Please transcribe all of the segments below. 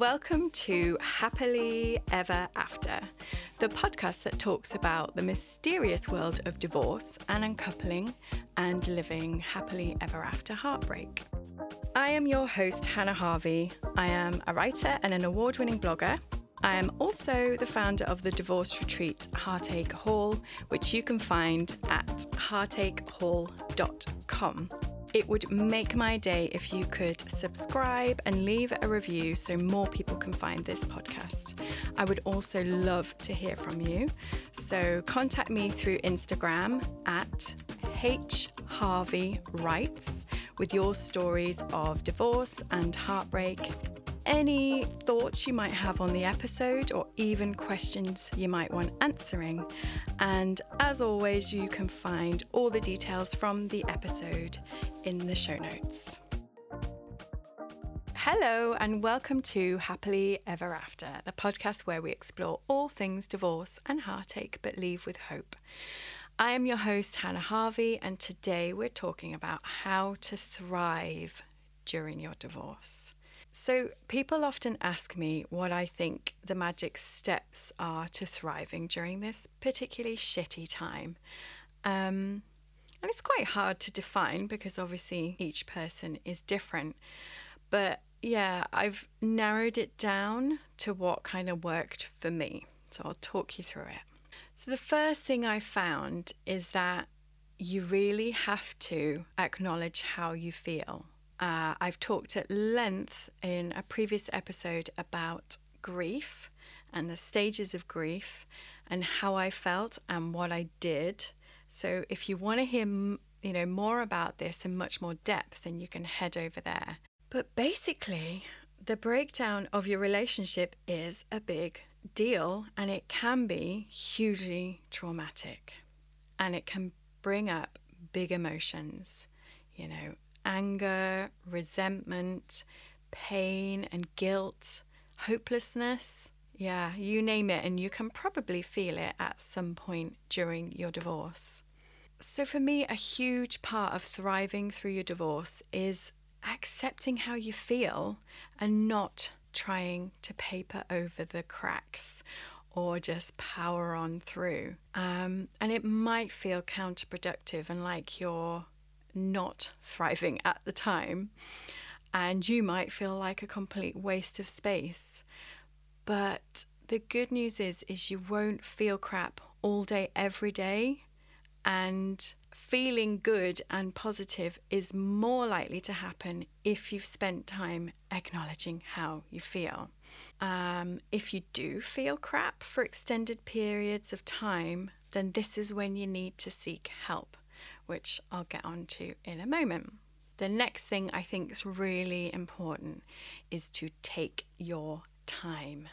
Welcome to Happily Ever After, the podcast that talks about the mysterious world of divorce and uncoupling and living happily ever after heartbreak. I am your host, Hannah Harvey. I am a writer and an award winning blogger. I am also the founder of the divorce retreat Heartache Hall, which you can find at heartachehall.com. It would make my day if you could subscribe and leave a review so more people can find this podcast. I would also love to hear from you. So contact me through Instagram at H Harvey Writes with your stories of divorce and heartbreak any thoughts you might have on the episode or even questions you might want answering. And as always, you can find all the details from the episode in the show notes. Hello, and welcome to Happily Ever After, the podcast where we explore all things divorce and heartache but leave with hope. I am your host, Hannah Harvey, and today we're talking about how to thrive during your divorce. So, people often ask me what I think the magic steps are to thriving during this particularly shitty time. Um, and it's quite hard to define because obviously each person is different. But yeah, I've narrowed it down to what kind of worked for me. So I'll talk you through it. So the first thing I found is that you really have to acknowledge how you feel. Uh, I've talked at length in a previous episode about grief and the stages of grief and how I felt and what I did. So if you want to hear, you know, more about this in much more depth, then you can head over there. But basically, the breakdown of your relationship is a big deal and it can be hugely traumatic and it can bring up big emotions, you know, anger, resentment, pain and guilt, hopelessness. Yeah, you name it, and you can probably feel it at some point during your divorce. So, for me, a huge part of thriving through your divorce is accepting how you feel and not trying to paper over the cracks or just power on through. Um, and it might feel counterproductive and like you're not thriving at the time. And you might feel like a complete waste of space. But the good news is is you won't feel crap all day every day and feeling good and positive is more likely to happen if you've spent time acknowledging how you feel. Um, if you do feel crap for extended periods of time, then this is when you need to seek help which I'll get onto in a moment. The next thing I think is really important is to take your time.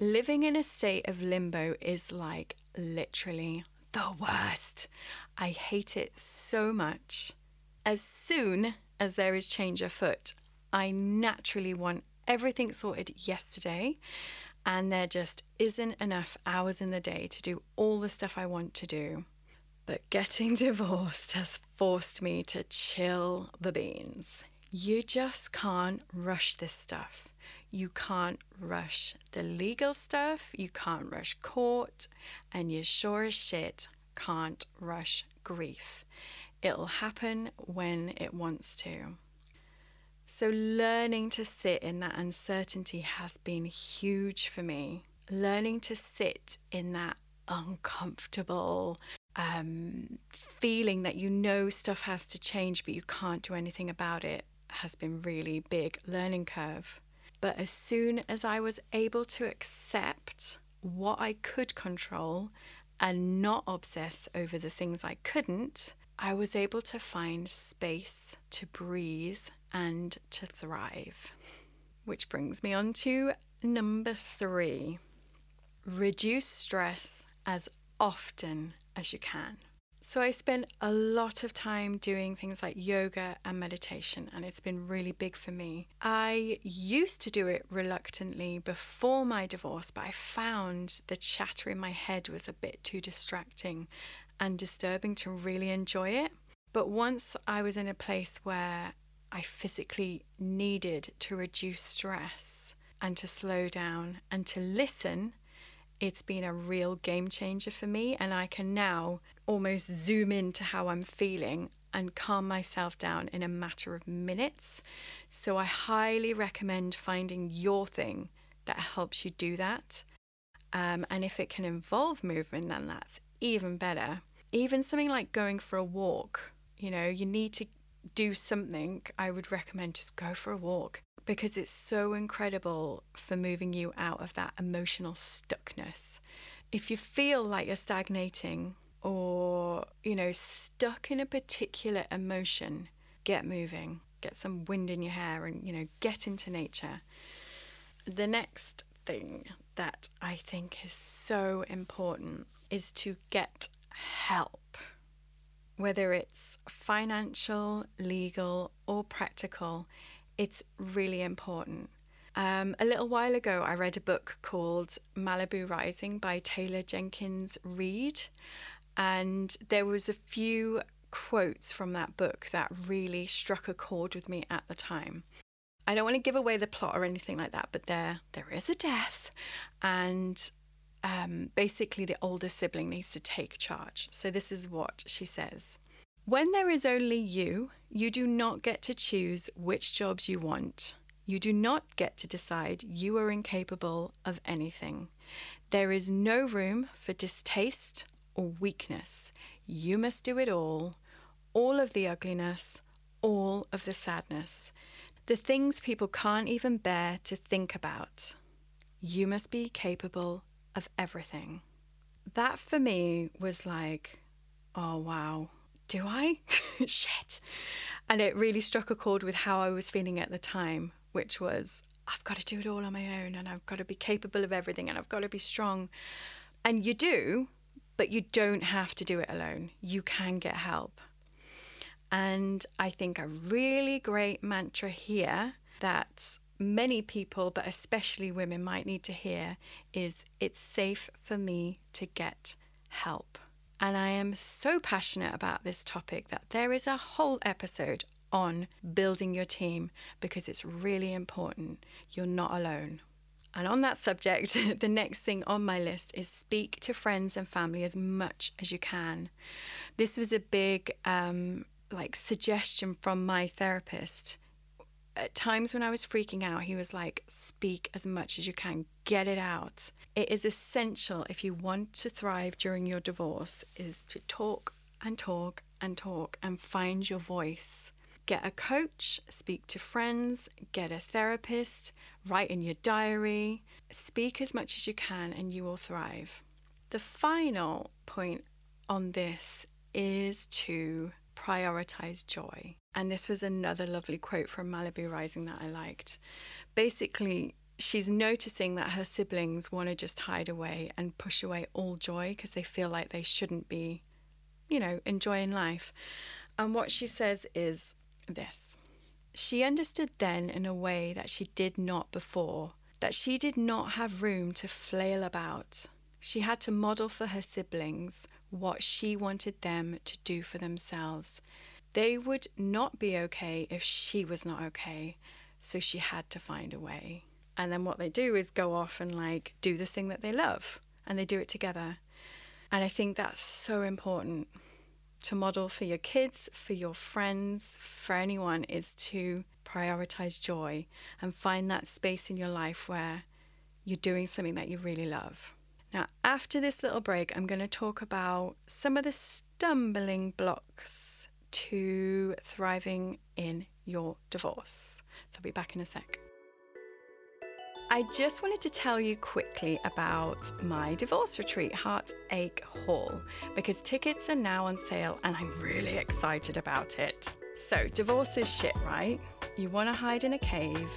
Living in a state of limbo is like literally the worst. I hate it so much. As soon as there is change afoot, I naturally want everything sorted yesterday, and there just isn't enough hours in the day to do all the stuff I want to do. But getting divorced has forced me to chill the beans. You just can't rush this stuff. You can't rush the legal stuff, you can't rush court, and you sure as shit can't rush grief. It'll happen when it wants to. So, learning to sit in that uncertainty has been huge for me. Learning to sit in that uncomfortable um, feeling that you know stuff has to change, but you can't do anything about it has been really big learning curve. But as soon as I was able to accept what I could control and not obsess over the things I couldn't, I was able to find space to breathe and to thrive. Which brings me on to number three reduce stress as often as you can. So, I spent a lot of time doing things like yoga and meditation, and it's been really big for me. I used to do it reluctantly before my divorce, but I found the chatter in my head was a bit too distracting and disturbing to really enjoy it. But once I was in a place where I physically needed to reduce stress, and to slow down and to listen, it's been a real game changer for me. And I can now almost zoom into how I'm feeling and calm myself down in a matter of minutes. So I highly recommend finding your thing that helps you do that. Um, and if it can involve movement, then that's even better. Even something like going for a walk, you know, you need to do something. I would recommend just go for a walk because it's so incredible for moving you out of that emotional stuckness. If you feel like you're stagnating or, you know, stuck in a particular emotion, get moving, get some wind in your hair and, you know, get into nature. The next thing that I think is so important is to get help. Whether it's financial, legal, or practical, it's really important. Um, a little while ago, I read a book called Malibu Rising by Taylor Jenkins Reid, and there was a few quotes from that book that really struck a chord with me at the time. I don't want to give away the plot or anything like that, but there there is a death, and um, basically the older sibling needs to take charge. So this is what she says: When there is only you, you do not get to choose which jobs you want. You do not get to decide you are incapable of anything. There is no room for distaste or weakness. You must do it all, all of the ugliness, all of the sadness, the things people can't even bear to think about. You must be capable of everything. That for me was like, oh wow, do I? Shit. And it really struck a chord with how I was feeling at the time, which was, I've got to do it all on my own and I've got to be capable of everything and I've got to be strong. And you do, but you don't have to do it alone. You can get help. And I think a really great mantra here that many people, but especially women, might need to hear is it's safe for me to get help. And I am so passionate about this topic that there is a whole episode on building your team because it's really important. You're not alone. And on that subject, the next thing on my list is speak to friends and family as much as you can. This was a big um, like suggestion from my therapist. At times when I was freaking out, he was like, speak as much as you can, get it out. It is essential if you want to thrive during your divorce is to talk and talk and talk and find your voice. Get a coach, speak to friends, get a therapist, write in your diary, speak as much as you can, and you will thrive. The final point on this is to prioritize joy. And this was another lovely quote from Malibu Rising that I liked. Basically, she's noticing that her siblings want to just hide away and push away all joy because they feel like they shouldn't be, you know, enjoying life. And what she says is this She understood then in a way that she did not before, that she did not have room to flail about. She had to model for her siblings what she wanted them to do for themselves. They would not be okay if she was not okay, so she had to find a way. And then what they do is go off and like do the thing that they love, and they do it together. And I think that's so important to model for your kids, for your friends, for anyone is to prioritize joy and find that space in your life where you're doing something that you really love. Now, after this little break, I'm going to talk about some of the stumbling blocks to thriving in your divorce. So I'll be back in a sec. I just wanted to tell you quickly about my divorce retreat, Heartache Hall, because tickets are now on sale and I'm really excited about it. So, divorce is shit, right? You want to hide in a cave,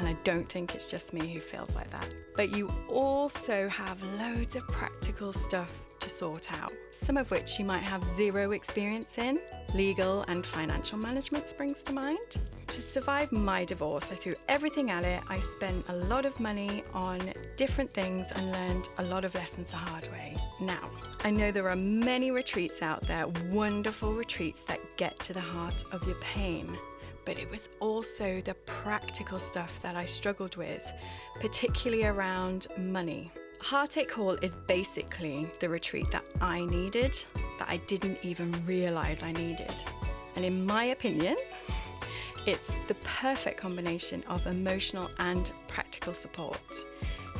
and I don't think it's just me who feels like that. But you also have loads of practical stuff to sort out, some of which you might have zero experience in. Legal and financial management springs to mind. To survive my divorce, I threw everything at it. I spent a lot of money on different things and learned a lot of lessons the hard way. Now, I know there are many retreats out there, wonderful retreats that get to the heart of your pain. But it was also the practical stuff that I struggled with, particularly around money. Heartache Hall is basically the retreat that I needed, that I didn't even realize I needed. And in my opinion, it's the perfect combination of emotional and practical support.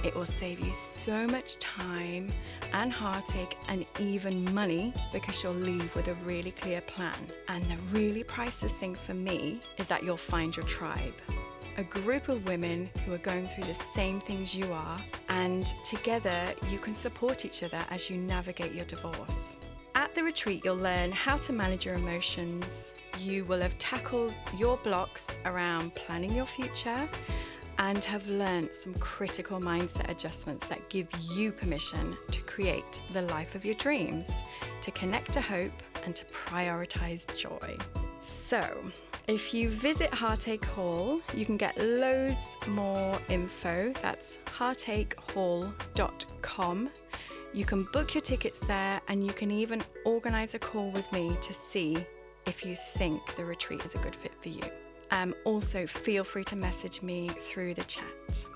It will save you so much time and heartache and even money because you'll leave with a really clear plan. And the really priceless thing for me is that you'll find your tribe. A group of women who are going through the same things you are, and together you can support each other as you navigate your divorce. At the retreat, you'll learn how to manage your emotions. You will have tackled your blocks around planning your future and have learnt some critical mindset adjustments that give you permission to create the life of your dreams, to connect to hope, and to prioritize joy. So, if you visit Heartache Hall, you can get loads more info. That's heartachehall.com. You can book your tickets there and you can even organize a call with me to see if you think the retreat is a good fit for you. Um, also, feel free to message me through the chat.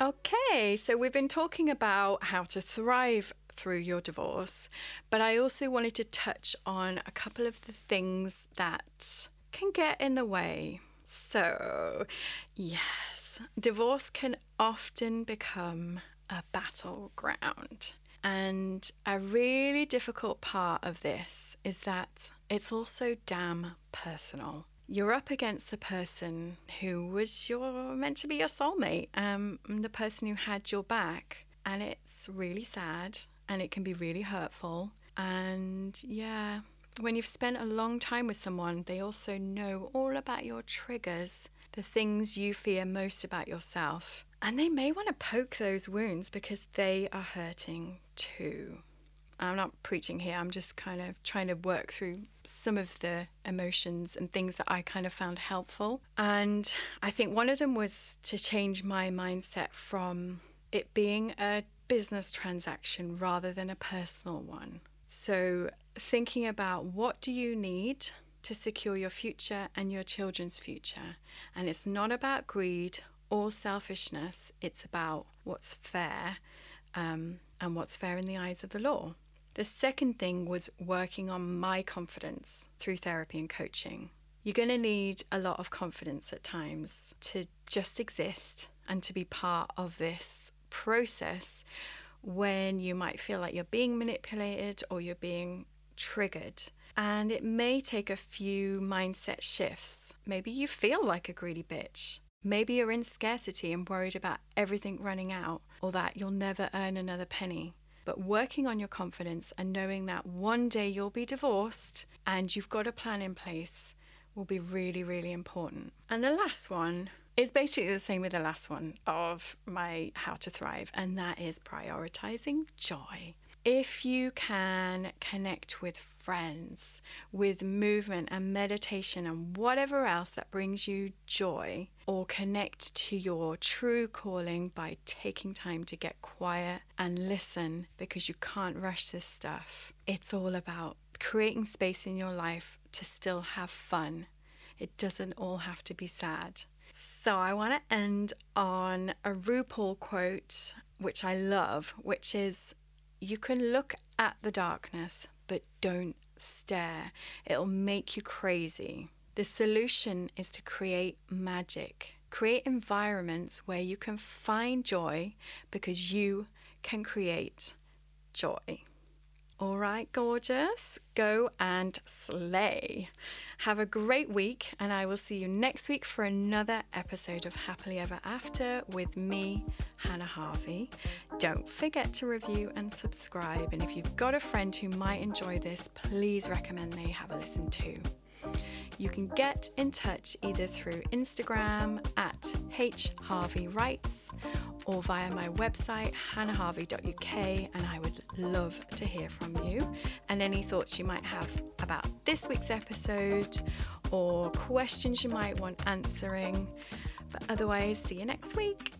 Okay, so we've been talking about how to thrive through your divorce, but I also wanted to touch on a couple of the things that can get in the way. So, yes, divorce can often become a battleground. And a really difficult part of this is that it's also damn personal. You're up against the person who was your meant to be your soulmate, um, the person who had your back, and it's really sad and it can be really hurtful. And yeah, when you've spent a long time with someone, they also know all about your triggers, the things you fear most about yourself. And they may want to poke those wounds because they are hurting too. I'm not preaching here, I'm just kind of trying to work through some of the emotions and things that I kind of found helpful. And I think one of them was to change my mindset from it being a business transaction rather than a personal one. So, thinking about what do you need to secure your future and your children's future. And it's not about greed or selfishness, it's about what's fair um, and what's fair in the eyes of the law. The second thing was working on my confidence through therapy and coaching. You're going to need a lot of confidence at times to just exist and to be part of this process when you might feel like you're being manipulated or you're being triggered. And it may take a few mindset shifts. Maybe you feel like a greedy bitch. Maybe you're in scarcity and worried about everything running out or that you'll never earn another penny. But working on your confidence and knowing that one day you'll be divorced and you've got a plan in place will be really, really important. And the last one is basically the same with the last one of my How to Thrive, and that is prioritizing joy. If you can connect with friends, with movement and meditation and whatever else that brings you joy, or connect to your true calling by taking time to get quiet and listen because you can't rush this stuff. It's all about creating space in your life to still have fun. It doesn't all have to be sad. So, I want to end on a RuPaul quote, which I love, which is you can look at the darkness, but don't stare. It'll make you crazy. The solution is to create magic. Create environments where you can find joy because you can create joy. All right, gorgeous. Go and slay. Have a great week, and I will see you next week for another episode of Happily Ever After with me, Hannah Harvey. Don't forget to review and subscribe. And if you've got a friend who might enjoy this, please recommend they have a listen too. You can get in touch either through Instagram at hharveyWrites or via my website hannahharvey.uk and I would love to hear from you and any thoughts you might have about this week's episode or questions you might want answering. But otherwise, see you next week.